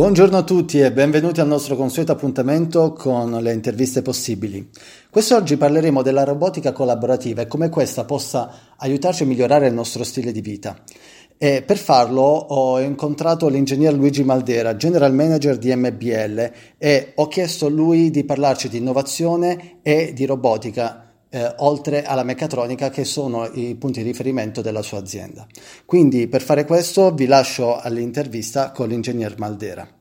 Buongiorno a tutti e benvenuti al nostro consueto appuntamento con le interviste possibili. Quest'oggi parleremo della robotica collaborativa e come questa possa aiutarci a migliorare il nostro stile di vita. E per farlo ho incontrato l'ingegner Luigi Maldera, general manager di MBL, e ho chiesto a lui di parlarci di innovazione e di robotica eh, oltre alla meccatronica che sono i punti di riferimento della sua azienda. Quindi per fare questo vi lascio all'intervista con l'ingegner Maldera.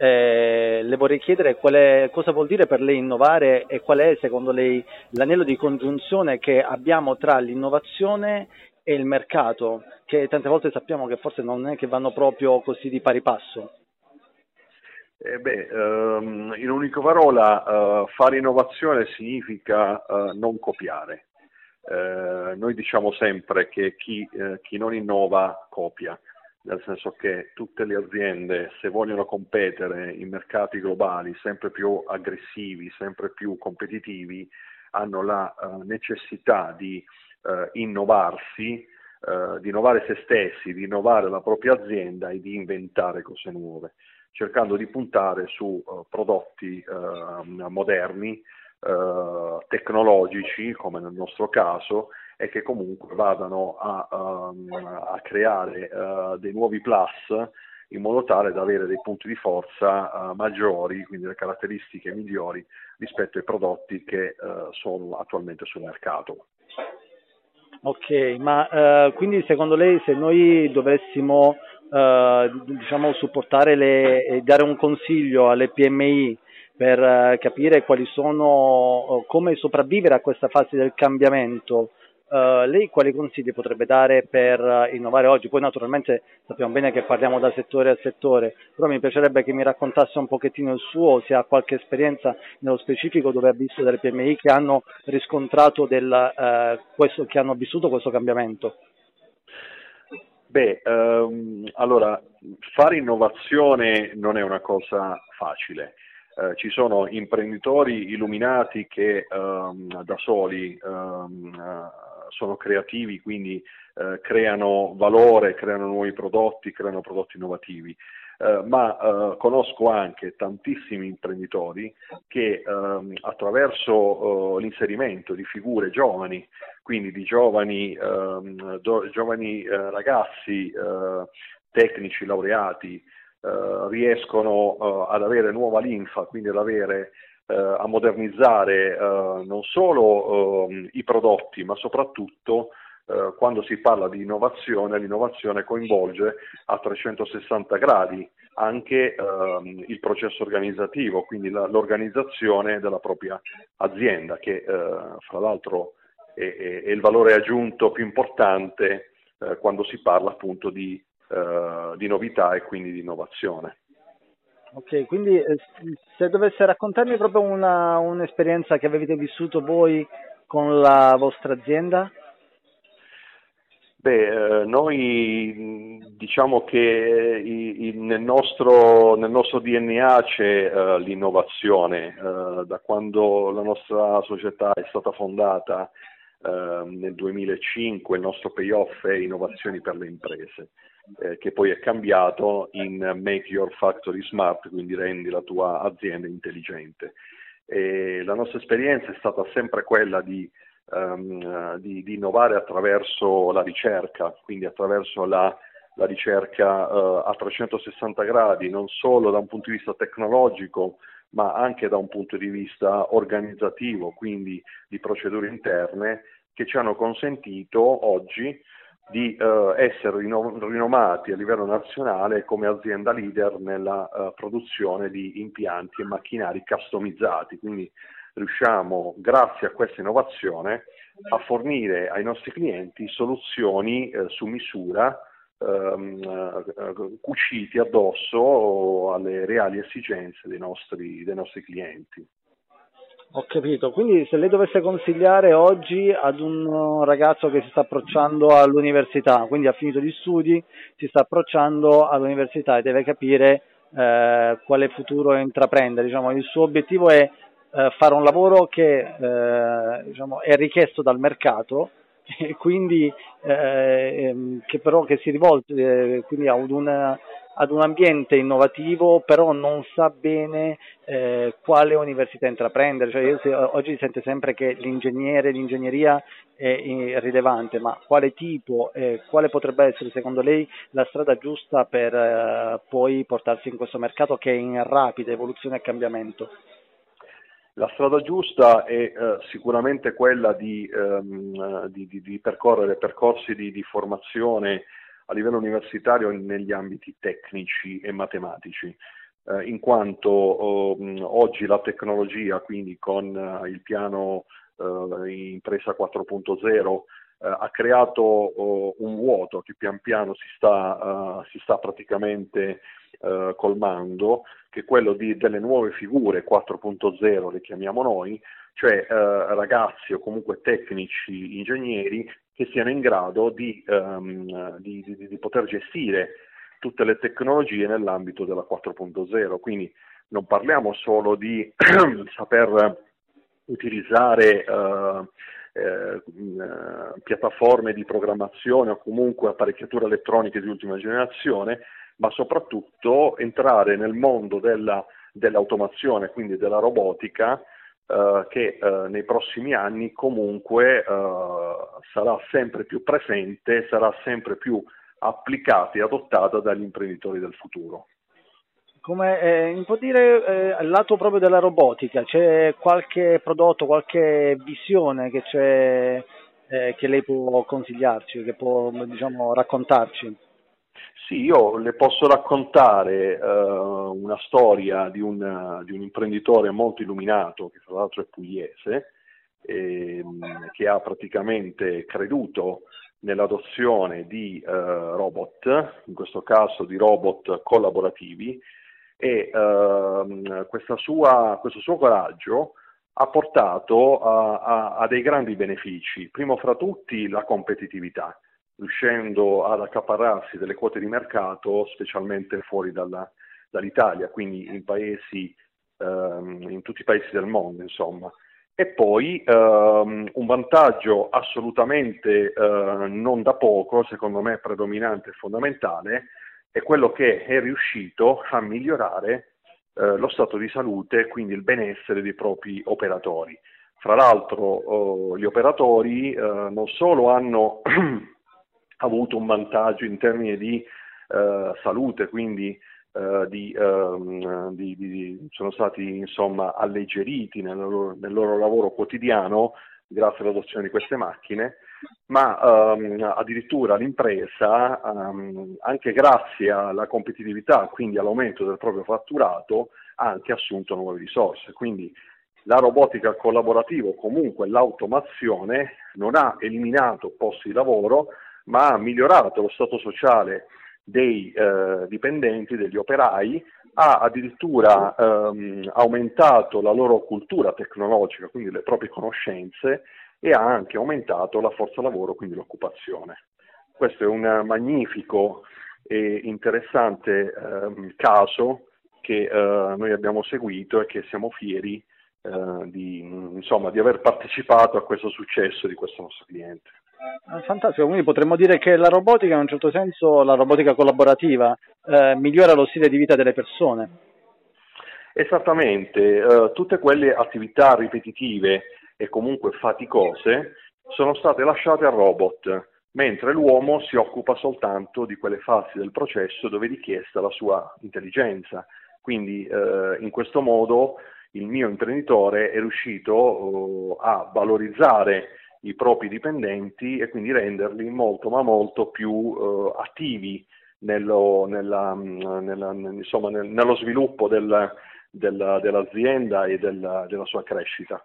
Eh, le vorrei chiedere è, cosa vuol dire per lei innovare e qual è secondo lei l'anello di congiunzione che abbiamo tra l'innovazione e il mercato, che tante volte sappiamo che forse non è che vanno proprio così di pari passo. Eh beh, um, in un'unica parola, uh, fare innovazione significa uh, non copiare. Uh, noi diciamo sempre che chi, chi, non innova copia, nel senso che tutte le aziende, se vogliono competere in mercati globali sempre più aggressivi, sempre più competitivi, hanno la necessità di innovarsi, di innovare se stessi, di innovare la propria azienda e di inventare cose nuove cercando di puntare su uh, prodotti uh, moderni, uh, tecnologici, come nel nostro caso, e che comunque vadano a, um, a creare dei nuovi plus in modo tale da avere dei punti di forza maggiori, quindi le caratteristiche migliori rispetto ai prodotti che sono attualmente sul mercato. Ok, ma quindi secondo lei se noi dovessimo diciamo, supportare e dare un consiglio alle PMI per uh, capire quali sono, uh, come sopravvivere a questa fase del cambiamento. Uh, lei quali consigli potrebbe dare per innovare oggi? Poi naturalmente sappiamo bene che parliamo da settore a settore, però mi piacerebbe che mi raccontasse un pochettino il suo, se ha qualche esperienza nello specifico dove ha visto delle PMI che hanno riscontrato del, questo, che hanno vissuto questo cambiamento. Beh, ehm, allora, fare innovazione non è una cosa facile. Eh, ci sono imprenditori illuminati che ehm, da soli ehm, eh, sono creativi, quindi eh, creano valore, creano nuovi prodotti, creano prodotti innovativi. Eh, ma eh, conosco anche tantissimi imprenditori che ehm, attraverso eh, l'inserimento di figure giovani, quindi di giovani, ehm, do, giovani eh, ragazzi eh, tecnici laureati, riescono ad avere nuova linfa, quindi ad avere a modernizzare non solo ehm, i prodotti, ma soprattutto eh, quando si parla di innovazione, l'innovazione coinvolge a 360 gradi anche ehm, il processo organizzativo, quindi la, l'organizzazione della propria azienda, che eh, fra l'altro è, è, è, il valore aggiunto più importante eh, quando si parla appunto di, eh, di novità e quindi di innovazione. Ok, quindi eh, se dovesse raccontarmi proprio una, un'esperienza che avete vissuto voi con la vostra azienda? Beh, eh, noi diciamo che nel, nostro, nel, nostro, DNA c'è uh, l'innovazione, da quando la nostra società è stata fondata nel 2005 il nostro payoff è innovazioni per le imprese, eh, che poi è cambiato in Make Your Factory Smart, quindi rendi la tua azienda intelligente. E la nostra esperienza è stata sempre quella di um, di, di, innovare attraverso la ricerca, quindi attraverso la, la ricerca uh, a 360 gradi, non solo da un punto di vista tecnologico, ma anche da un punto di vista organizzativo, quindi di procedure interne, che ci hanno consentito oggi di uh, essere rinomati a livello nazionale come azienda leader nella uh, produzione di impianti e macchinari customizzati, quindi riusciamo, grazie a questa innovazione, a fornire ai nostri clienti soluzioni eh, su misura ehm, eh, cuciti addosso alle reali esigenze dei nostri, dei nostri clienti. Ho capito, quindi se lei dovesse consigliare oggi ad un ragazzo che si sta approcciando all'università, quindi ha finito gli studi, si sta approcciando all'università e deve capire eh, quale futuro intraprendere, diciamo, il suo obiettivo è eh, fare un lavoro che eh, diciamo, è richiesto dal mercato e quindi eh, ehm, che però che si rivolge eh, quindi ad, una, ad un ambiente innovativo, però non sa bene eh, quale università intraprendere. Cioè, io, se, oggi si sente sempre che l'ingegnere, l'ingegneria è rilevante, ma quale tipo e quale potrebbe essere secondo lei la strada giusta per eh, poi portarsi in questo mercato che è in rapida evoluzione e cambiamento? La strada giusta è eh, sicuramente quella di, ehm, di, di, di percorrere percorsi di, formazione a livello universitario negli ambiti tecnici e matematici, eh, in quanto oh, oggi la tecnologia, quindi con eh, il piano eh, impresa 4.0, eh, ha creato oh, un vuoto che pian piano si sta, uh, si sta praticamente uh, colmando, che è quello di, delle nuove figure 4.0, le chiamiamo noi, cioè uh, ragazzi o comunque tecnici, ingegneri che siano in grado di, um, di, di, di poter gestire tutte le tecnologie nell'ambito della 4.0. Quindi non parliamo solo di saper utilizzare uh, eh, piattaforme di programmazione o comunque apparecchiature elettroniche di ultima generazione, ma soprattutto entrare nel mondo della, dell'automazione, quindi della robotica, che eh, nei prossimi anni comunque eh, sarà sempre più presente, sarà sempre più applicata e adottata dagli imprenditori del futuro. Come eh, può dire eh, al lato proprio della robotica, c'è qualche prodotto, qualche visione che, eh, che lei può consigliarci, che può diciamo, raccontarci? Sì, io le posso raccontare uh, una storia di un, di un, imprenditore molto illuminato, che tra l'altro è pugliese, ehm, che ha praticamente creduto nell'adozione di uh, robot, in questo caso di robot collaborativi, e ehm, sua, questo suo coraggio ha portato a, a, a, dei grandi benefici, primo fra tutti la competitività, riuscendo ad accaparrarsi delle quote di mercato specialmente fuori dalla, dall'Italia, quindi in, paesi, ehm, in tutti i paesi del mondo, insomma. E poi ehm, un vantaggio assolutamente eh, non da poco, secondo me predominante e fondamentale, è quello che è riuscito a migliorare eh, lo stato di salute quindi il benessere dei propri operatori. Fra l'altro oh, gli operatori eh, non solo hanno avuto un vantaggio in termini di eh, salute, quindi eh, di, ehm, di, di, sono stati insomma alleggeriti nel loro, nel loro lavoro quotidiano grazie all'adozione di queste macchine, ma um, addirittura l'impresa, um, anche grazie alla competitività, quindi all'aumento del proprio fatturato, ha anche assunto nuove risorse. Quindi la robotica collaborativa, o comunque l'automazione, non ha eliminato posti di lavoro, ma ha migliorato lo stato sociale dei eh, dipendenti, degli operai, ha addirittura ehm, aumentato la loro cultura tecnologica, quindi le proprie conoscenze, e ha anche aumentato la forza lavoro, quindi l'occupazione. Questo è un magnifico e interessante eh, caso che eh, noi abbiamo seguito e che siamo fieri eh, di, insomma, di aver partecipato a questo successo di questo nostro cliente. Ah, fantastico, quindi potremmo dire che la robotica, in un certo senso, la robotica collaborativa, eh, migliora lo stile di vita delle persone. Esattamente, eh, tutte quelle attività ripetitive e comunque faticose sono state lasciate al robot, mentre l'uomo si occupa soltanto di quelle fasi del processo dove è richiesta la sua intelligenza. Quindi eh, in questo modo il mio imprenditore è riuscito oh, a valorizzare i propri dipendenti e quindi renderli molto ma molto più eh, attivi nello, nella, nella, insomma, nel, nello sviluppo del, del, dell'azienda e del, della sua crescita.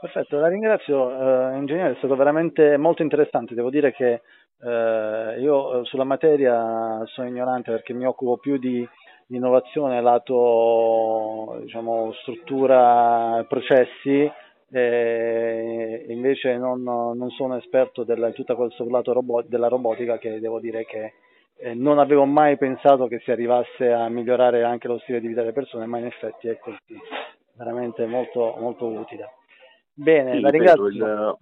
Perfetto, la ringrazio eh, ingegnere, è stato veramente molto interessante, devo dire che eh, io eh, sulla materia sono ignorante perché mi occupo più di, di innovazione lato diciamo, struttura processi e invece non, non sono esperto di tutto questo lato robot, della robotica che devo dire che eh, non avevo mai pensato che si arrivasse a migliorare anche lo stile di vita delle persone, ma in effetti è così, veramente molto, molto utile. Bene, sì, la ringrazio. Il,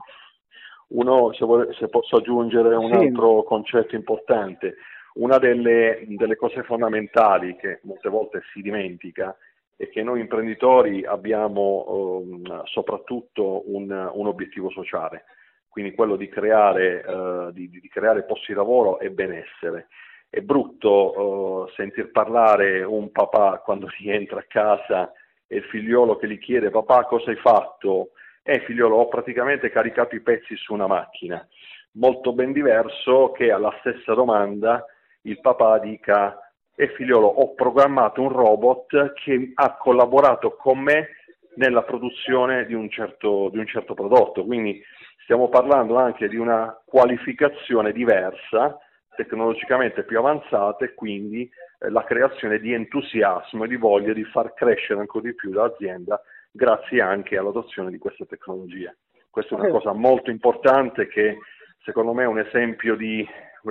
uno, se, vuole, se, posso aggiungere un sì. altro concetto importante, Una delle, delle cose fondamentali che molte volte si dimentica è che noi imprenditori abbiamo eh, soprattutto un, un, obiettivo sociale, quindi quello di creare, eh, di, di creare, posti di lavoro e benessere. È brutto eh, sentir parlare un papà quando rientra a casa e il figliolo che gli chiede papà cosa hai fatto? Eh figliolo ho praticamente caricato i pezzi su una macchina. Molto ben diverso che alla stessa domanda il papà dica e figliolo ho programmato un robot che ha collaborato con me nella produzione di un certo, di un certo prodotto. Quindi stiamo parlando anche di una qualificazione diversa, tecnologicamente più avanzata e quindi eh, la creazione di entusiasmo e di voglia di far crescere ancora di più l'azienda grazie anche all'adozione di queste tecnologie. Questa è una cosa molto importante che secondo me è un esempio di,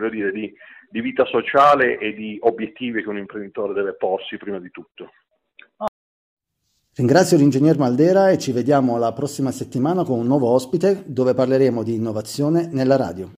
dire, di di vita sociale e di obiettivi che un imprenditore deve porsi prima di tutto. Ringrazio l'ingegner Maldera e ci vediamo la prossima settimana con un nuovo ospite dove parleremo di innovazione nella radio.